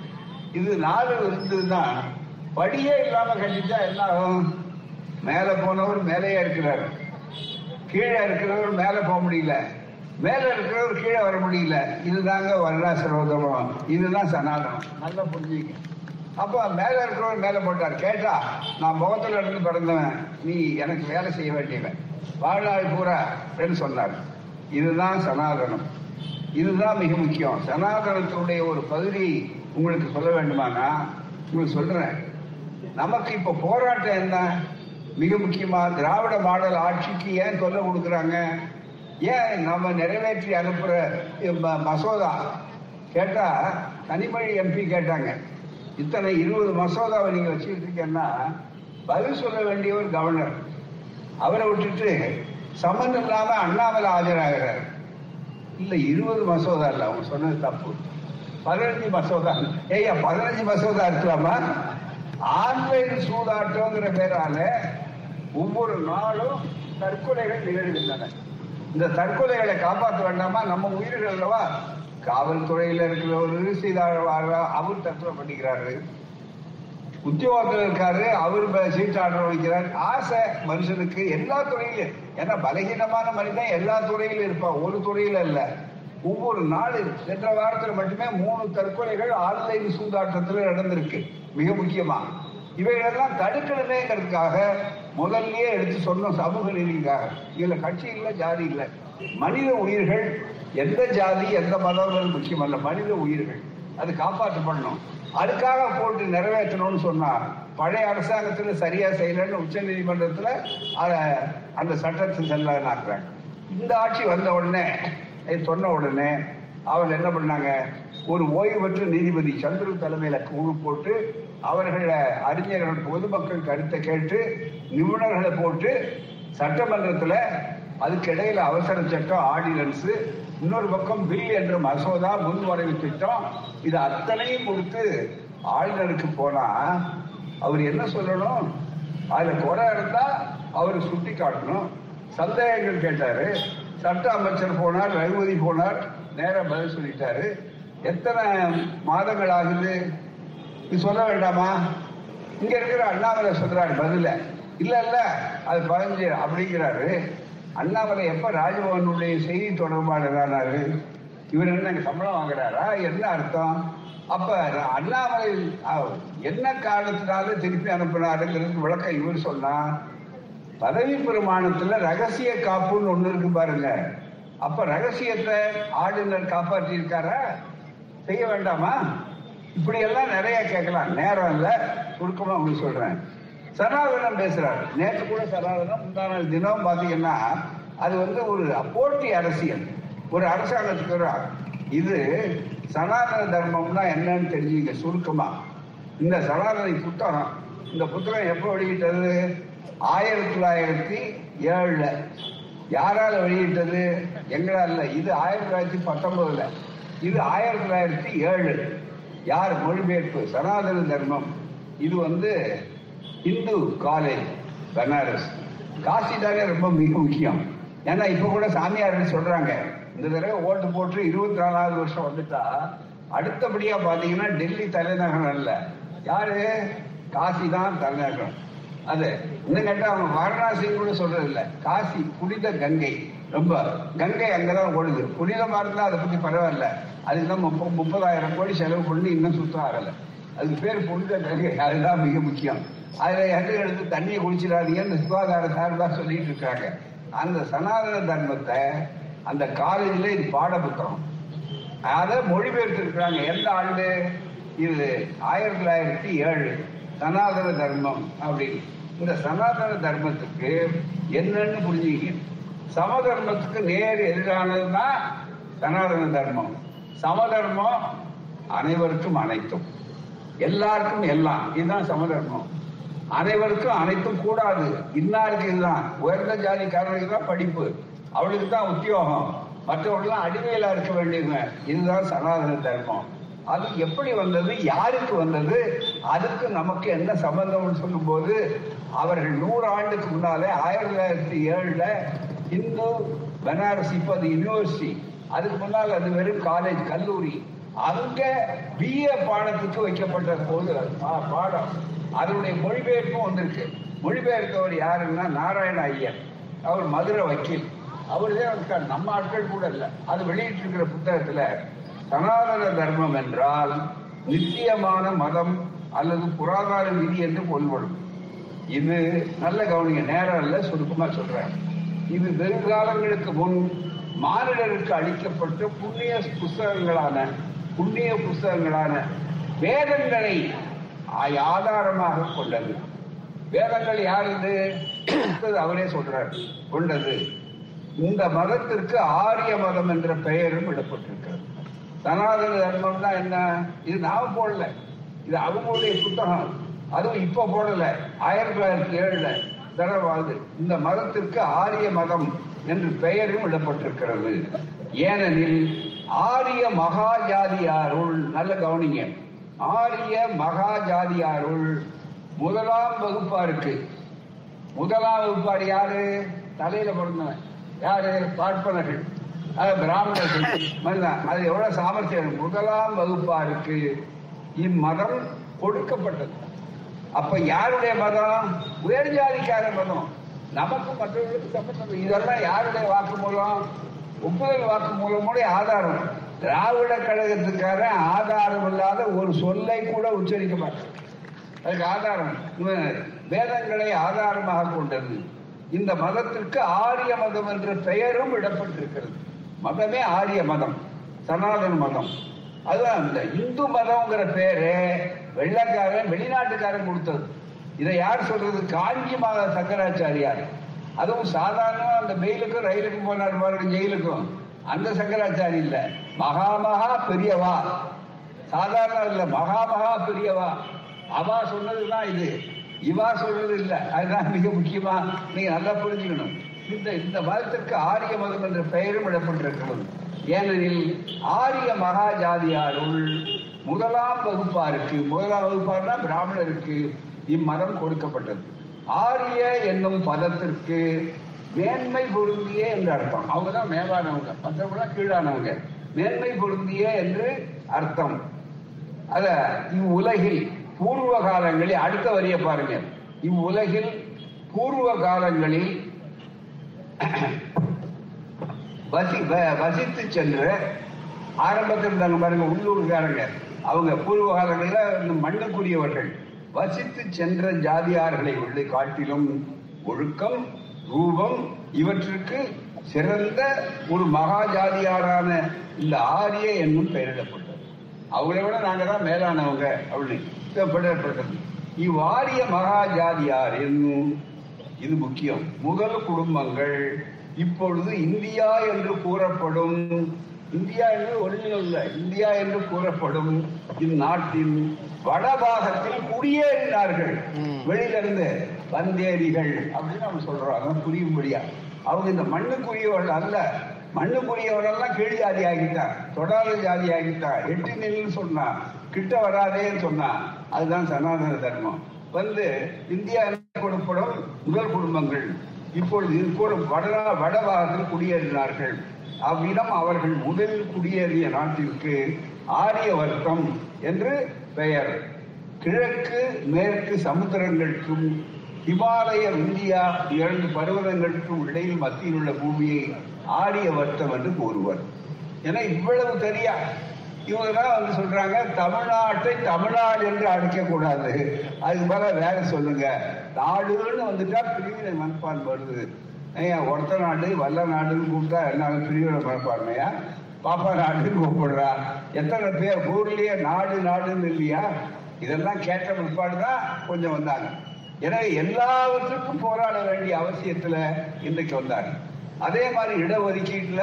இது நாலு இருந்ததுன்னா படியே இல்லாம கட்டிட்டா என்ன ஆகும்? மேல போனவர் மேலேயே இருக்கிறார். கீழே இருக்கிறவர் மேல போக முடியல. மேல இருக்கிறவர் கீழே வர முடியல. இதுதாங்க வருணாசிரோதம் இதுதான் சனாதனம். நல்லா புரிஞ்சுக்க அப்ப மேல இருக்கிறவர் மேல போட்டார். கேட்டா நான் முகத்துல இருந்து பிறந்தவன். நீ எனக்கு வேலை செய்ய வேண்டியவன். வாழ்நாள் பூரா. என்று சொன்னார். இதுதான் சனாதனம். இதுதான் மிக முக்கியம். சனாதனத்தினுடைய ஒரு பகுதி உங்களுக்கு சொல்ல வேண்டுமானா உங்களுக்கு சொல்றேன். நமக்கு இப்ப போராட்டம் என்ன? மிக முக்கியமா திராவிட மாடல் ஆட்சிக்கு ஏன் தொல்லை கொடுக்குறாங்க? ஏன் நம்ம நிறைவேற்றி அனுப்புற மசோதா? கேட்டா தனிமொழி எம்பி கேட்டாங்க. இத்தனை இருபது மசோதாவை நீங்க வச்சுக்கிட்டு இருக்கீங்கன்னா பதில் சொல்ல வேண்டியவர் கவர்னர் அவரை விட்டுட்டு சம்மந்தம் இல்லாம அண்ணாமலை ஆஜராகிறார். இல்ல இருபது மசோதா இல்ல அவங்க சொன்னது தப்பு. பதினஞ்சு மசோதா. ஏய்யா பதினஞ்சு மசோதா இருக்கலாமா ஆன்லைன் சூதாட்டங்கிற பேரால ஒவ்வொரு நாளும் தற்கொலைகள் நிகழ்கின்றன. இந்த தற்கொலைகளை காப்பாற்ற வேண்டாமா? நம்ம உயிர்கள் அல்லவா? காவல்துறையில இருக்கிறவர் சீதாழ்வார் அவர் தற்கொலை பண்ணிக்கிறாரு உத்தியோகத்தில் இருக்காரு அவர் ப- சீட்டாட்டம் வைக்கிறார். ஆசை மனுஷனுக்கு எல்லா துறையிலும். ஏன்னா பலகீனமான மனிதன் எல்லா துறையிலும் இருப்பான். ஒரு துறையில இல்ல. ஒவ்வொரு நாள் சென்ற வாரத்தில் மட்டுமே மூணு தற்கொலைகள் ஆன்லைன் சூதாட்டத்தில் நடந்திருக்கு. மிக முக்கியமா. இவைகளெல்லாம் தடுக்கணுமேங்கிறதுக்காக முதல்லயே எடுத்து சொன்னோம் சமூக நீதிக்காக. இதுல கட்சி இல்லை ஜாதி இல்லை. மனித உயிர்கள் எந்த ஜாதி எந்த மதம் முக்கியமல்ல. மனித உயிர்கள். அது காப்பாற்றப்படணும் அதுக்காக போட்டு நிறைவேற்றணும்னு சொன்னார் பழைய அரசாங்கத்தில் சரியா செய்யலன்னு உச்ச நீதிமன்றத்தில் அந்த சட்டத்தை செல்லாக்குறாங்க இந்த ஆட்சி வந்த உடனே சொன்ன உடனே அவங்க என்ன பண்ணாங்க? ஒரு ஓய்வு பெற்ற நீதிபதி சந்திர தலைமையில குழு போட்டு அவர்களை அறிஞர்கள் பொதுமக்கள் கருத்தை கேட்டு நிபுணர்களை போட்டு சட்டமன்றத்தில் அதுக்கிடையில் அவசர சட்டம் ஆர்டினன்ஸ் இன்னொரு பக்கம் பில் என்ற மசோதா முன்வரைவு திட்டம் இது அத்தனையும் கொடுத்து ஆளுநருக்கு போனா அவர் என்ன சொல்லணும்? அதுல குறை இருந்தா அவர் சுட்டி காட்டணும். சந்தேகங்கள் கேட்டாரு. சட்ட அமைச்சர் போனார் ரகுபதி போனார் நேர பதில் சொல்லிட்டாரு. எத்தனை மாதங்கள் ஆகுது? இது சொல்ல வேண்டாமா? இங்க இருக்கிற அண்ணாமலை சொல்றாரு பதில. இல்ல இல்ல அது பதினஞ்சு அப்படிங்கிறாரு. அண்ணாமலை எப்ப ராஜபவனுடைய செய்தி தொடர்பாளர் ஆனார்கள் இவர் என்ன சம்பளம் வாங்குறாரா? என்ன அர்த்தம்? அப்ப அண்ணாமலை என்ன காரணத்தினால திருப்பி அனுப்பினாருங்கிறது விளக்கம் இவர் சொன்னா பதவி பிரமாணத்துல ரகசிய காப்புன்னு ஒண்ணு இருக்கு பாருங்க. அப்ப ரகசியத்தை ஆளுநர் காப்பாற்றி இருக்காரா செய்ய வேண்டாமா? இப்படி எல்லாம் நிறைய கேட்கலாம். நேரம் இல்ல சுருக்கமா உங்களுக்கு சொல்றேன். சனாதனம் பேசுறாரு. நேற்று கூட சனாதனம் முந்தா தினம் பாத்தீங்கன்னா அது வந்து ஒரு போட்டி அரசியல். ஒரு அரசாங்கத்துக்கு இது சனாதன தர்மம்னா என்னன்னு தெரிஞ்சுங்க சுருக்கமா. இந்த சனாதன புத்தகம் இந்த புத்தகம் எப்போ வெளியிட்டது? ஆயிரத்தி தொள்ளாயிரத்தி ஏழுல. யாரால வெளியிட்டது? எங்களால். இல்ல இது ஆயிரத்தி தொள்ளாயிரத்தி பத்தொன்பதுல. இது ஆயிரத்தி தொள்ளாயிரத்தி ஏழு. யார் மொழிபெயர்ப்பு? சனாதன தர்மம். இது வந்து இந்து காலேஜ் பனாரஸ் காசி தானே ரொம்ப மிக முக்கியம். ஏன்னா இப்ப கூட சாமியார்னு சொல்றாங்க. இந்த தடவை ஓட்டு போட்டு இருபத்தி நாலாவது வருஷம் வந்துட்டா அடுத்தபடியா பாத்தீங்கன்னா டெல்லி தலைநகரம் அல்ல. யாரு? காசி தான் தலைநகரம். அது இன்னும் கேட்டா அவங்க வாரணாசி கூட சொல்றது இல்ல காசி புனித கங்கை. ரொம்ப கங்கை அங்கதான் ஓடுது. புனிதமா இருந்தா அதை பத்தி பரவாயில்ல. அதுக்கு தான் முப்பதாயிரம் கோடி செலவு பண்ணி இன்னும் சுத்தம் ஆகல. அதுக்கு பேர் புனித கங்கை. அதுதான் மிக முக்கியம். அதுல எடுத்து எடுத்து தண்ணியை குளிச்சிடாதீங்கன்னு சுகாதார சார்பாக சொல்லிட்டு இருக்காங்க. அந்த சனாதன தர்மத்தை அந்த காலேஜில் இது பாட புத்தகம் அதை மொழிபெயர்த்து இருக்கிறாங்க. எந்த ஆண்டு? இது ஆயிரத்தி தொள்ளாயிரத்தி ஏழு. சனாதன தர்மம் அப்படின்னு. இந்த சனாதன தர்மத்துக்கு என்னன்னு புரிஞ்சுங்க சமதர்மத்துக்கு நேர் எதிரானதுதான் சனாதன தர்மம். சமதர்மம் அனைவருக்கும் அனைத்தும். எல்லாருக்கும் எல்லாம். இதுதான் சமதர்மம். அனைவருக்கும் அனைத்தும் கூடாது. இன்னாருக்கு இதுதான் உயர்ந்த ஜாதிக்காரர்களுக்கு தான் படிப்பு. அவளுக்கு தான் உத்தியோகம். மற்றவர்கள்லாம் அடிமையில இருக்க வேண்டியதுங்க. இதுதான் சனாதன தர்மம் அது எப்படி வந்தது? யாருக்கு வந்தது? அதுக்கு நமக்கு என்ன சம்பந்தம்னு சொல்லும்போது அவர்கள் நூறு ஆண்டுக்கு முன்னாலே ஆயிரத்தி தொள்ளாயிரத்தி ஏழுல இந்து பனாரஸ் இப்போ அது யூனிவர்சிட்டி அதுக்கு முன்னால் அது வெறும் காலேஜ் கல்லூரி. அங்க பிஏ பாடத்துக்கு வைக்கப்பட்ட போது பா- பாடம். அதனுடைய மொழிபெயர்ப்பும் வந்திருக்கு. மொழிபெயர்த்தவர் யாருன்னா நாராயண ஐயர். அவர் மதுரை வக்கீல். அவர்தான் இருக்கார் நம்ம ஆட்கள் கூட இல்லை. அது வெளியிட்டிருக்கிற புத்தகத்துல சனாதன தர்மம் என்றால் நித்தியமான மதம் அல்லது புராதார விதி என்று பொருள்படும். இது நல்ல கவனிங்க. நேரம் இல்லை சுருக்கமா சொல்றேன். இது வெறுகாலங்களுக்கு முன் மானிடருக்கு அளிக்கப்பட்ட புண்ணிய புஸ்தகங்களான புண்ணிய புஸ்தகங்களான வேதங்களை ஆதாரமாக கொண்டது. வேதங்கள் யார் இது? அவரே சொல்றார். கொண்டது. இந்த மதத்திற்கு ஆரிய மதம் என்ற பெயரும் இடப்பட்டிருக்கிறது சனாதன தான் என்ன? இது நாம போடல. இது அவங்களுடைய புத்தகம். அதுவும் இப்ப போடல. ஆயிரத்தி தொள்ளாயிரத்தி ஏழுல தடவாது இந்த மதத்திற்கு ஆரிய மதம் என்று பெயரும் இடப்பட்டிருக்கிறது ஏனெனில் ஆரிய மகா ஜாதியாருள் நல்ல கவனிங்க. ஆரிய மகா ஜாதியாருள் முதலாம் வகுப்பாருக்கு. முதலாம் வகுப்பார் யாரு? தலையில பிறந்தவன் யாரு? பார்ப்பனர்கள். அது பிராமணர்கள். அது எவ்வளவு சாமர்த்தியம்? முதலாம் வகுப்பாருக்கு இம்மதம் கொடுக்கப்பட்டது. அப்ப யாருடைய மதம்? உயர் ஜாதிக்கார மதம். நமக்கு மற்றவர்களுக்கு சம்பந்தம் இதெல்லாம் யாருடைய வாக்கு மூலம் ஒப்புதல் வாக்கு மூலமுடைய ஆதாரம். திராவிட கழகத்துக்காரன் ஆதாரம் இல்லாத ஒரு சொல்லை கூட உச்சரிக்க மாட்டார் அதுக்கு ஆதாரம் வேதங்களை ஆதாரமாக கொண்டது. இந்த மதத்திற்கு ஆரிய மதம் என்ற பெயரும் இடப்பட்டிருக்கிறது. மதமே ஆரிய மதம் சனாதன மதம். அதுதான் இந்த இந்து மதம்ங்கிற பேரு வெள்ளக்காரன் வெளிநாட்டுக்காரன் கொடுத்தது. இதை யார் சொல்றது? காஞ்சி மாத சங்கராச்சாரியார். அதுவும் சாதாரணமா அந்த மெயிலுக்கும் ரயிலுக்கும் போனார் பாருங்க ஜெயிலுக்கும். அந்த சங்கராச்சாரி இல்லை. மகா மகா பெரியவா. சாதாரண இல்ல மகாமகா பெரியவா. அவா சொன்னதுதான் இது. இவா சொல்றது இல்ல. அதுதான் மிக முக்கியமா. நீங்க நல்லா புரிஞ்சுக்கணும். இந்த இந்த மதத்திற்கு ஆரிய மதம் என்ற பெயரும் இடப்பட்டிருக்கிறது ஏனெனில் ஆரிய மகா ஜாதியாருள் முதலாம் வகுப்பாருக்கு முதலாம் வகுப்பார்னா பிராமணருக்கு இம்மதம் கொடுக்கப்பட்டது. ஆரிய என்னும் பதத்திற்கு மேன்மை பொருந்திய என்று அர்த்தம். அவங்க தான் மேலானவங்க. மற்றவங்க கீழானவங்க. மேன்மை பொருந்திய என்று அர்த்தம். அத இவ்வுலகில் பூர்வ காலங்களில் அடுத்த வரிய பாருங்க. இவ்வுலகில் பூர்வ காலங்களில் வசி வ- வசித்து சென்று ஆரம்பத்தில் இருந்தாங்க பாருங்க உள்ளூர்காரங்க. அவங்க பூர்வ காலங்களில் இந்த மண்ணுக்குரியவர்கள் வசித்து சென்ற ஜாதியார்களை உள்ள காட்டிலும் ஒழுக்கம் ரூபம் இவற்றுக்கு சிறந்த ஒரு மகா ஜாதியாரான இந்த ஆரிய என்னும் பெயரிடப்பட்டது அவங்கள விட நாங்க தான் மேலானவங்க அப்படின்னு. பெயரிடப்பட்டது இவ்வாரிய மகா ஜாதியார் என்னும் இது முக்கியம். முதல் குடும்பங்கள் இப்பொழுது இந்தியா என்று கூறப்படும் இந்தியா என்று ஒரிஜினல் இல்ல இந்தியா என்று கூறப்படும் இந்நாட்டின் வடபாகத்தில் குடியேறினார்கள். வெளியில இருந்து வந்தேரிகள் அப்படின்னு நம்ம சொல்றோம் புரியும்படியா. அவங்க இந்த மண்ணுக்குரியவர்கள் அல்ல. மண்ணுக்குரியவரெல்லாம் கீழ் ஜாதி ஆகிட்டான் தொடாத ஜாதி ஆகிட்டான் எட்டு நெல்னு சொன்னான் கிட்ட வராதேன்னு சொன்னான் அதுதான் சனாதன தர்மம். வந்து இந்தியா கொடுப்படும் முதல் குடும்பங்கள். இப்பொழுது இது வட வடபாகத்தில் குடியேறினார்கள். அவ்விடம் அவர்கள் முதல் குடியேறிய நாட்டிற்கு ஆரிய வர்க்கம் என்று பெயர். கிழக்கு மேற்கு சமுத்திரங்களுக்கும் இமாலய இந்தியா இரண்டு பருவதங்களுக்கு இடையில் மத்தியில் உள்ள பூமியை ஆரிய வர்த்தம் என்று கூறுவர். என இவ்வளவு தெரியா இவங்க தான் வந்து சொல்றாங்க தமிழ்நாட்டை தமிழ்நாடு என்று அழைக்க கூடாது அதுக்கு மேல வேற சொல்லுங்க. நாடுன்னு வந்துட்டா பிரிவினை மனப்பான் வருது. ஏன் ஒருத்த நாடு வல்ல நாடுன்னு கூப்பிட்டா என்ன பிரிவினை மனப்பான்மையா? பாப்பா நாடுன்னு கூப்பிடுறா. எத்தனை பேர் ஊர்லயே நாடு நாடுன்னு இல்லையா? இதெல்லாம் கேட்ட பிற்பாடு தான் கொஞ்சம் வந்தாங்க. எனவே எல்லாவற்றுக்கும் போராட வேண்டிய அவசியத்துல இன்றைக்கு வந்தாங்க அதே மாதிரி இடஒதுக்கீட்டுல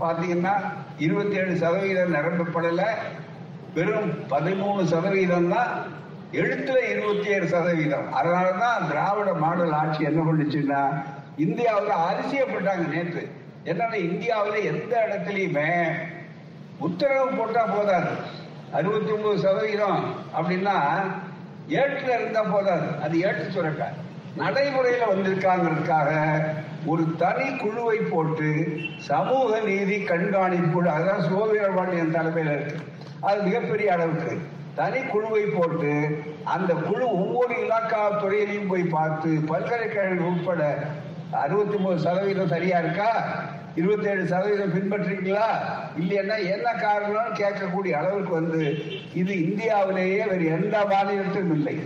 பாத்தீங்கன்னா இருபத்தி ஏழு சதவீதம் நிரப்பப்படல. வெறும் பதிமூணு சதவீதம் தான் எழுத்துல இருபத்தி ஏழு சதவீதம். அதனாலதான் திராவிட மாடல் ஆட்சி என்ன பண்ணுச்சுன்னா இந்தியாவில் அதிசயப்பட்டாங்க நேற்று என்னன்னா இந்தியாவில் எந்த இடத்துலயுமே உத்தரவு போட்டா போதாது. அறுபத்தி ஒன்பது சதவீதம் அப்படின்னா ஏட்டுல இருந்தால் போதாது. அது ஏற்று சுரக்க. நடைமுறையில வந்திருக்காங்கிறதுக்காக ஒரு தனி குழுவை போட்டு சமூக நீதி கண்காணிப்பு அதுதான் அதான் பாண்டியன் தலைமையில் இருக்கு. அது மிகப்பெரிய அளவுக்கு. தனி குழுவை போட்டு அந்த குழு ஒவ்வொரு இலாக்கா துறையிலையும் போய் பார்த்து பல்கலைக்கழகம் உட்பட அறுபத்தி மூணு சதவீதம் சரியா இருக்கா? இருபத்தி ஏழு சதவீதம் பின்பற்றீங்களா இல்லைன்னா என்ன காரணம்னு கேட்கக்கூடிய அளவுக்கு வந்து இது இந்தியாவிலேயே வேறு எந்த மாநிலத்திலும் இல்லை.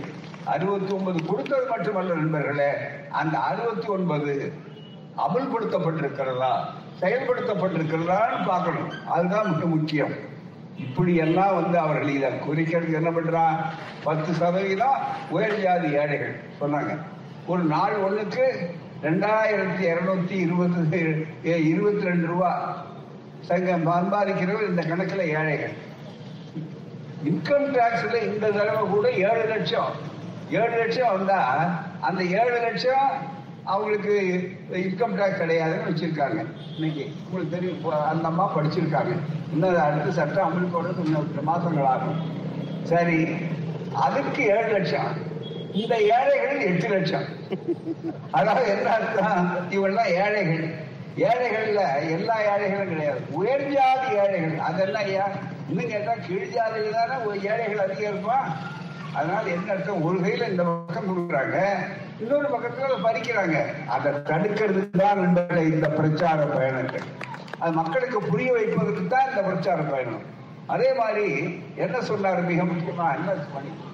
அறுபத்தி ஒன்பது கொடுத்தது மட்டுமல்ல நண்பர்களே அந்த அறுபத்தி ஒன்பது அமல்படுத்தப்பட்டிருக்கிறதா செயல்படுத்தப்பட்டிருக்கிறதான்னு பார்க்கணும். அதுதான் மிக முக்கியம். இப்படி எல்லாம் வந்து அவர்கள் இதை குறிக்கிறதுக்கு என்ன பண்றான் பத்து சதவீதம் உயர் ஜாதி ஏழைகள் சொன்னாங்க. ஒரு நாள் ஒண்ணுக்கு ரெண்டாயிரத்தி இருநூத்தி இருபது இருபத்தி ரெண்டு ரூபா. சங்கம் சம்பாதிக்கிறவர்கள் இந்த கணக்கில் ஏழைகள். இன்கம் டாக்ஸ்ல இந்த தடவை கூட ஏழு லட்சம். ஏழு லட்சம் வந்தா அந்த ஏழு லட்சம் அவங்களுக்கு இன்கம் டேக்ஸ் கிடையாதுன்னு வச்சிருக்காங்க. இன்னைக்கு உங்களுக்கு தெரியும் இப்போ அந்த அம்மா படிச்சிருக்காங்க. இன்னும் அடுத்த சட்டம் அமலுக்கு வர இன்னும் மாதங்கள் ஆகும் சரி அதுக்கு ஏழு லட்சம். இந்த ஏழைகள் எட்டு லட்சம். அதாவது என்ன அர்த்தம் இவெல்லாம் ஏழைகள். ஏழைகள்ல எல்லா ஏழைகளும் கிடையாது. உயர் ஜாதி ஏழைகள். அதெல்லாம் ஏன்? இன்னும் கேட்டா கீழ் ஜாதியில் தானே ஒரு ஏழைகள் அதிகம் இருப்பான். அதனால என்ன அர்த்தம்? ஒரு கையில இந்த பக்கம் கொடுக்குறாங்க இன்னொரு பக்கத்துல பறிக்கிறாங்க. அதை தடுக்கிறது தான் நண்பர்களே இந்த பிரச்சார பயணங்கள். அது மக்களுக்கு புரிய வைப்பதற்கு தான் இந்த பிரச்சார பயணம். அதே மாதிரி என்ன சொன்னார்? மிக முக்கியமா என்ன பண்ணி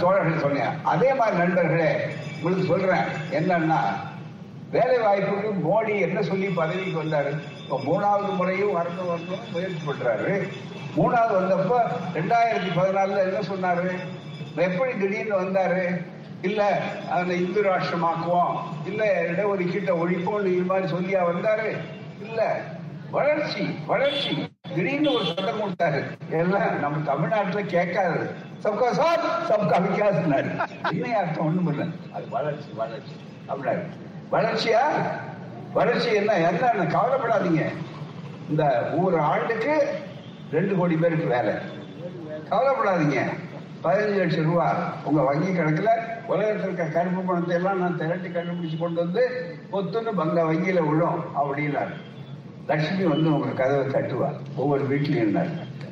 தோழர்கள் சொன்னேன் அதே மாதிரி நண்பர்களே உங்களுக்கு சொல்றேன். என்னன்னா வேலை வாய்ப்புக்கு மோடி என்ன சொல்லி பதவிக்கு வந்தாரு? இப்போ மூணாவது முறையும் வரணும் வரணும் முயற்சி பண்றாரு. மூணாவது வந்தப்ப ரெண்டாயிரத்தி பதினாலுல என்ன சொன்னாரு? எப்படி திடீர்னு வந்தாரு? இல்ல அந்த இந்து ராஷ்டிரமாக்குவோம். இல்ல இடஒதுக்கீட்டை ஒழிப்போம் இது மாதிரி சொல்லியா வந்தாரு? இல்ல வளர்ச்சி வளர்ச்சி. திடீர்னு ஒரு சட்டம் கொடுத்தாரு. எல்லாம் நம்ம தமிழ்நாட்டுல கேட்காது சப்கா சாத் சப்கா விகாஸ் என்ன அர்த்தம்? ஒண்ணும் இல்ல. அது வளர்ச்சி வளர்ச்சி. அப்படின்னாரு. வளர்ச்சியா? வளர்ச்சி என்ன? என்ன கவலைப்படாதீங்க. இந்த ஒரு ஆண்டுக்கு ரெண்டு கோடி பேருக்கு வேலை. கவலைப்படாதீங்க. பதினஞ்சு லட்சம் ரூபா உங்க வங்கி கணக்குல உலகத்தில் இருக்க கருப்பு பணத்தை எல்லாம் நான் திரட்டி கண்டுபிடிச்சு கொண்டு வந்து பொத்துன்னு பங்க வங்கியில விழும். அப்படின்னாரு லட்சுமி வந்து உங்க கதவை தட்டுவார் ஒவ்வொரு வீட்லயும்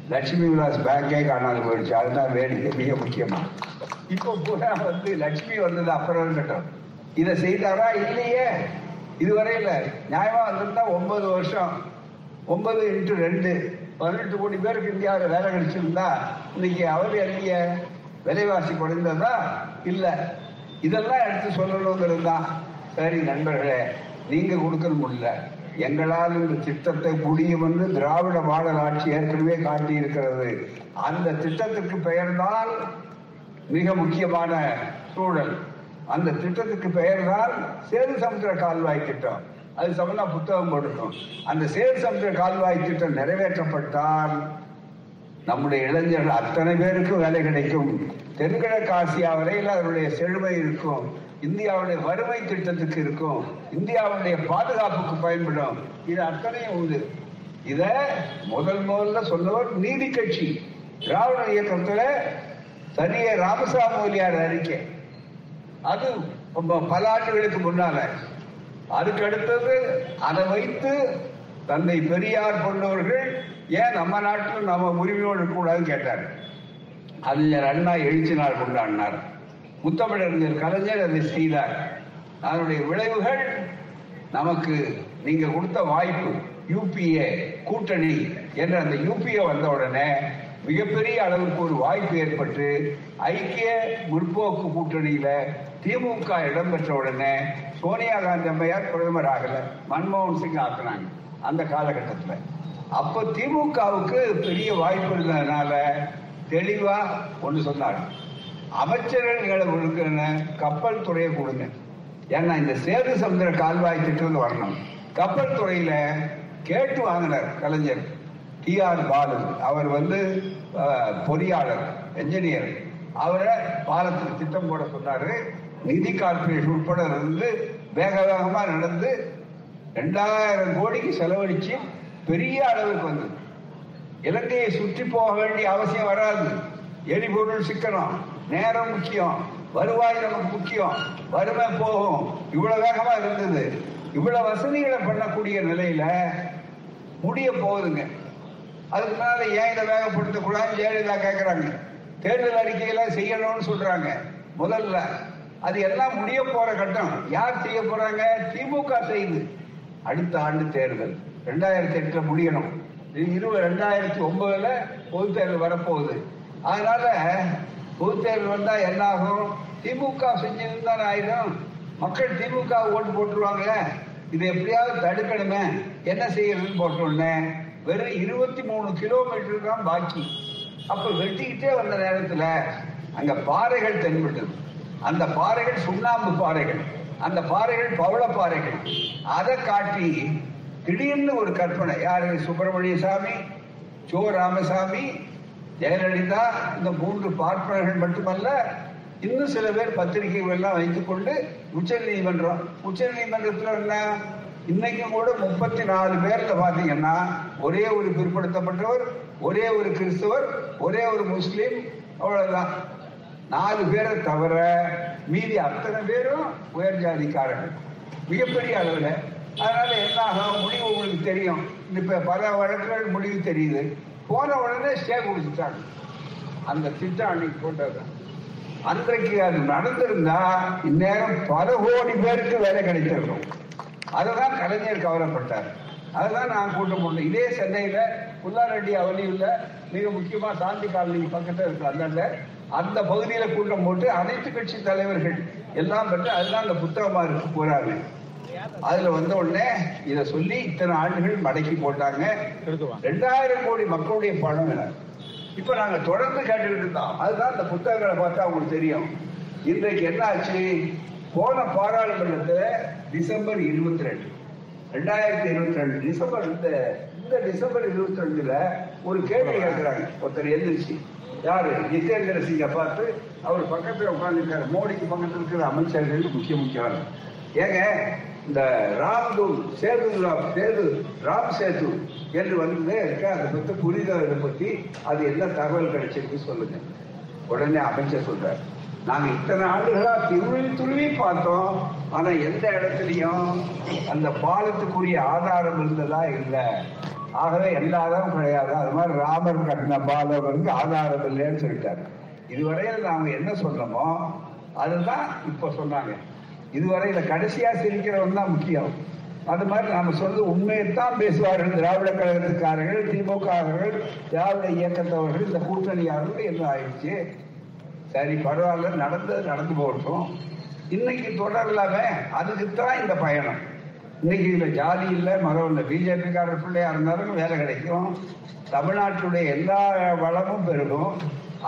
லட்சுமி விலாஸ் பேங்கே காணாது போயிடுச்சு. அதுதான் வேடிக்கை மிக முக்கியமா. இப்போ பூரா வந்து லட்சுமி வந்தது அப்புறம் கட்டம் இதை செய்தாரா? இல்லையே. இதுவரையில நியாயமா வந்திருந்தா ஒன்பது வருஷம். ஒன்பது இன்ட்டு ரெண்டு. பதினெட்டு கோடி பேருக்கு இந்தியாவில் வேலை கிடைச்சிருந்தா இன்னைக்கு அவர் அறிய விலைவாசி குறைந்ததா? இல்ல. இதெல்லாம் எடுத்து சொல்லணுங்கிறது தான். சரி நண்பர்களே நீங்க கொடுக்கறது முடியல எங்களால் இந்த திட்டத்தை முடியும் என்று திராவிட மாடல் ஆட்சி ஏற்கனவே காட்டியிருக்கிறது. அந்த திட்டத்திற்கு பெயர்தான் மிக முக்கியமான சூழல். அந்த திட்டத்துக்கு பெயர்தான் சேது சமுத்திர கால்வாய் திட்டம். அது சம்பந்தா புத்தகம் போட்டிருக்கோம். அந்த சேது சமுத்திர கால்வாய் திட்டம் நிறைவேற்றப்பட்டால் நம்முடைய இளைஞர்கள் அத்தனை பேருக்கும் வேலை கிடைக்கும். தென்கிழக்கு ஆசியா வரையில் அதனுடைய செழுமை இருக்கும். இந்தியாவுடைய வறுமை திட்டத்துக்கு இருக்கும். இந்தியாவுடைய பாதுகாப்புக்கு பயன்படும். இது அத்தனையும் உண்டு. இத முதல் முதல்ல சொன்னவர் நீதி கட்சி. திராவிட இயக்கத்துல தனிய ராமசாமி ஒலியார் அறிக்கை. அது ரொம்ப பல ஆண்டுகளுக்கு முன்னால. அதுக்கு அடுத்தது அதை வைத்து தந்தை பெரியார் கொண்டவர்கள் ஏன் நம்ம நாட்டில் நம்ம உரிமையோடு கூடாதுன்னு கேட்டார். அறிஞர் அண்ணா எழுச்சி நாள் கொண்டாடினார். முத்தமிழறிஞர் கலைஞர் அதை செய்தார். அதனுடைய விளைவுகள் நமக்கு நீங்க கொடுத்த வாய்ப்பு யூபிஏ கூட்டணி என்ற அந்த யூபிஏ வந்தவுடனே மிகப்பெரிய அளவுக்கு ஒரு வாய்ப்பு ஏற்பட்டு ஐக்கிய முற்போக்கு கூட்டணியில திமுக இடம்பெற்ற உடனே சோனியா காந்தி அம்மையார் பிரதமர் ஆகல மன்மோகன் சிங் ஆக்குனாங்க அந்த காலகட்டத்தில். அப்போ திமுகவுக்கு பெரிய வாய்ப்பு இருந்ததுனால தெளிவா ஒன்று சொன்னாங்க அமைச்சர்களை கொடுக்கிற கப்பல் துறையை கொடுங்க. ஏன்னா இந்த சேது சமுதிர கால்வாய் திட்டம் வரணும். கப்பல் துறையில கேட்டு வாங்கினார் கலைஞர் டி ஆர் பாலு. அவர் வந்து பொறியாளர் என்ஜினியர் அவரை பாலத்துக்கு திட்டம் போட சொன்னாரு. நிதி கார்பரேஷன் உட்பட இருந்து வேக வேகமா நடந்து ரெண்டாயிரம் கோடிக்கு செலவழிச்சு பெரிய அளவுக்கு வந்தது இலங்கையை சுற்றி போக வேண்டிய அவசியம் வராது. எரிபொருள் சிக்கனம். நேரம் முக்கியம். வருவாய் நமக்கு முக்கியம். வறுமை போகும். இவ்வளவு வேகமா இருந்தது. இவ்வளவு வசதிகளை பண்ணக்கூடிய நிலையில முடிய போகுதுங்க. அதுக்கு மேல ஏன் இதை வேகப்படுத்த கூடாது ஜெயலலிதா கேட்கிறாங்க தேர்தல் அறிக்கையில செய்யணும்னு சொல்றாங்க. முதல்ல அது எல்லாம் முடிய போற கட்டம். யார் செய்ய போறாங்க? திமுக செய்யுது அடுத்த ஆண்டு தேர்தல். ரெண்டாயிரத்தி எட்டுல முடியணும். இருபது ரெண்டாயிரத்தி ஒன்பதுல பொது தேர்தல் வரப்போகுது. அதனால பொது தேர்தல் வந்தா என்ன ஆகும் திமுக செஞ்சிருந்தானே ஆயிடும் மக்கள் திமுக ஓட்டு போட்டுருவாங்க இதை எப்படியாவது தடுக்கணுமே. என்ன செய்யறதுன்னு போட்டோன்னே வெறும் இருபத்தி மூணு கிலோமீட்டர் தான் பாக்கி. அப்ப வெட்டிக்கிட்டே வந்த நேரத்துல அங்க பாறைகள் தென்பட்டது. அந்த பாறைகள் சுண்ணாம்பு பாறைகள். அந்த பாறைகள் பவள பாறைகள். அதை காட்டி திடீர்னு ஒரு கற்பனை. யாரு? சுப்பிரமணிய சாமி சோ ராமசாமி ஜெயலலிதா இந்த மூன்று பார்ப்பனர்கள் மட்டுமல்ல இன்னும் சில பேர் பத்திரிகைகள் எல்லாம் வைத்துக் கொண்டு உச்ச நீதிமன்றம் உச்ச நீதிமன்றத்தில் என்ன? இன்னைக்கும் கூட முப்பத்தி நாலு பேர்ல பாத்தீங்கன்னா ஒரே ஒரு பிற்படுத்தப்பட்டவர் ஒரே ஒரு கிறிஸ்தவர் ஒரே ஒரு முஸ்லீம் அவ்வளவுதான். நாலு பேரை தவிர மீதி அத்தனை பேரும் உயர் ஜாதிக்காரர்கள் மிகப்பெரிய அளவில். அதனால என்ன ஆகும் முடிவு உங்களுக்கு தெரியும். இப்ப பல வழக்குகள் முடிவு தெரியுது. போன உடனே ஸ்டே கொடுத்துட்டாங்க அந்த திட்டம் அன்னைக்கு போட்டது அன்றைக்கு அது நடந்திருந்தா இந்நேரம் பல கோடி பேருக்கு வேலை கிடைத்திருக்கும். அதுதான் கலைஞர் கவலைப்பட்டார். அதுதான் நான் கூட்டம் போட்டேன் இதே சென்னையில புல்லாரெட்டி அவனியில் மிக முக்கியமா சாந்தி காலனி பக்கத்தில் இருக்கு. அந்த அந்த பகுதியில கூட்டம் போட்டு அனைத்து கட்சி தலைவர்கள் எல்லாம் பெற்று அதுதான் அந்த புத்தகமா இருக்கு போறாரு. அதுல வந்த உடனே இத சொல்லி இத்தனை ஆண்டுகள் மடக்கி போட்டாங்க. ரெண்டாயிரம் கோடி மக்களுடைய பணம் என இப்ப நாங்க தொடர்ந்து கேட்டுக்கிட்டு இருந்தோம். அதுதான் இந்த புத்தகங்களை பார்த்தா உங்களுக்கு தெரியும். இன்றைக்கு என்ன ஆச்சு போன பாராளுமன்றத்துல டிசம்பர் இருபத்தி ரெண்டு ரெண்டாயிரத்தி இருபத்தி ரெண்டு டிசம்பர் இந்த இந்த டிசம்பர் இருபத்தி ரெண்டுல ஒரு கேள்வி கேட்கிறாங்க ஒருத்தர் எந்திரிச்சு யாரு? ஜிதேந்திர சிங்கை பார்த்து அவர் பக்கத்துல உட்கார்ந்துருக்காரு. மோடிக்கு பக்கத்துல இருக்கிற அமைச்சர்கள் முக்கிய முக்கியமான ஏங்க இந்த ராம்தூல் சேது ராம் சேது ராம் சேது என்று வந்து இருக்க அதை பற்றி புரிதலை பற்றி அது என்ன தகவல் கிடைச்சிருக்கு சொல்லுங்க. உடனே அமைச்சர் சொல்றார் நாங்க இத்தனை ஆண்டுகளா திருவி துருவி பார்த்தோம் ஆனா எந்த இடத்துலயும் அந்த பாலத்துக்குரிய ஆதாரம் இருந்ததா இல்ல. ஆகவே எந்த ஆதாரம் கிடையாது. அது மாதிரி ராமர் கட்டின பாலவருக்கு ஆதாரம் இல்லைன்னு சொல்லிட்டாரு. இதுவரையில் நாம என்ன சொன்னோமோ அதுதான் இப்ப சொன்னாங்க. இதுவரையில கடைசியா சிரிக்கிறவன் தான் முக்கியம். அது மாதிரி நாம சொல்றது உண்மையைத்தான் பேசுவார்கள் திராவிட கழகத்துக்காரர்கள் திமுகவர்கள் திராவிட இயக்கத்தவர்கள் இந்த கூட்டணியாளர்கள் என்ன ஆயிடுச்சு. சரி பரவாயில்ல நடந்தது நடந்து போகட்டும். இன்னைக்கு தொடரலாம அதுக்குத்தான் இந்த பயணம். இன்னைக்கு இதுல ஜாதி இல்லை மதம் இல்ல பிஜேபிக்காரர் பிள்ளையா இருந்தாலும் வேலை கிடைக்கும். தமிழ்நாட்டுடைய எல்லா வளமும் பெருகும்.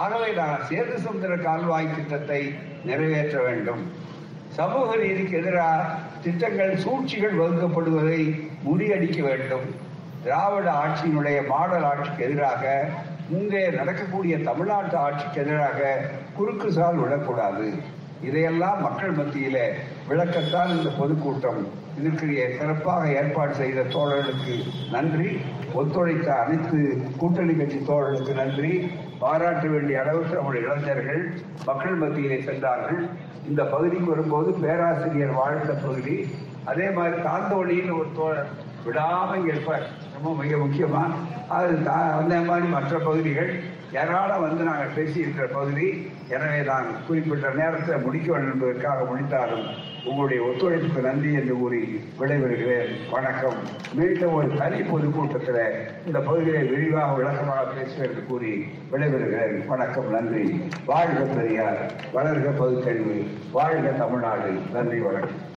ஆகவே நான் சேது சுந்தர கால்வாய் திட்டத்தை நிறைவேற்ற வேண்டும். சமூக நீதிக்கு எதிராக திட்டங்கள் சூழ்ச்சிகள் வகுக்கப்படுவதை முறியடிக்க வேண்டும். திராவிட ஆட்சியினுடைய மாடல் ஆட்சிக்கு எதிராக இங்கே நடக்கக்கூடிய தமிழ்நாட்டு ஆட்சிக்கு எதிராக குறுக்கு சால் விடக்கூடாது. இதையெல்லாம் மக்கள் மத்தியில விளக்கத்தான் இந்த பொதுக்கூட்டம். இதற்கு சிறப்பாக ஏற்பாடு செய்த தோழர்களுக்கு நன்றி. ஒத்துழைத்த அனைத்து கூட்டணி கட்சி தோழர்களுக்கு நன்றி. பாராட்ட வேண்டிய அளவுக்கு நம்முடைய இளைஞர்கள் மக்கள் மத்தியிலே சென்றார்கள். இந்த பகுதிக்கு வரும்போது பேராசிரியர் வாழ்ந்த பகுதி. அதே மாதிரி தாந்தோழின்னு ஒரு தோழர் விடாம இருப்பார். ரொம்ப மிக முக்கியமாக அது தா- அந்த மாதிரி மற்ற பகுதிகள். ஏராளம் வந்து நாங்கள் பேசியிருக்கிற பகுதி. எனவே நான் குறிப்பிட்ட நேரத்தை முடிக்க வேண்டும் என்பதற்காக முடித்தாலும் உங்களுடைய ஒத்துழைப்புக்கு நன்றி என்று கூறி விடைபெறுகிறேன். வணக்கம். மீண்டும் ஒரு தனி பொதுக்கூட்டத்தில் இந்த பகுதியை விரிவாக விளக்கமாக பேசுவேன் என்று கூறி விடைபெறுகிறேன். வணக்கம் நன்றி. வாழ்க பெரியார். வளர்க பகுத்தறிவு. வாழ்க தமிழ்நாடு. நன்றி வணக்கம்.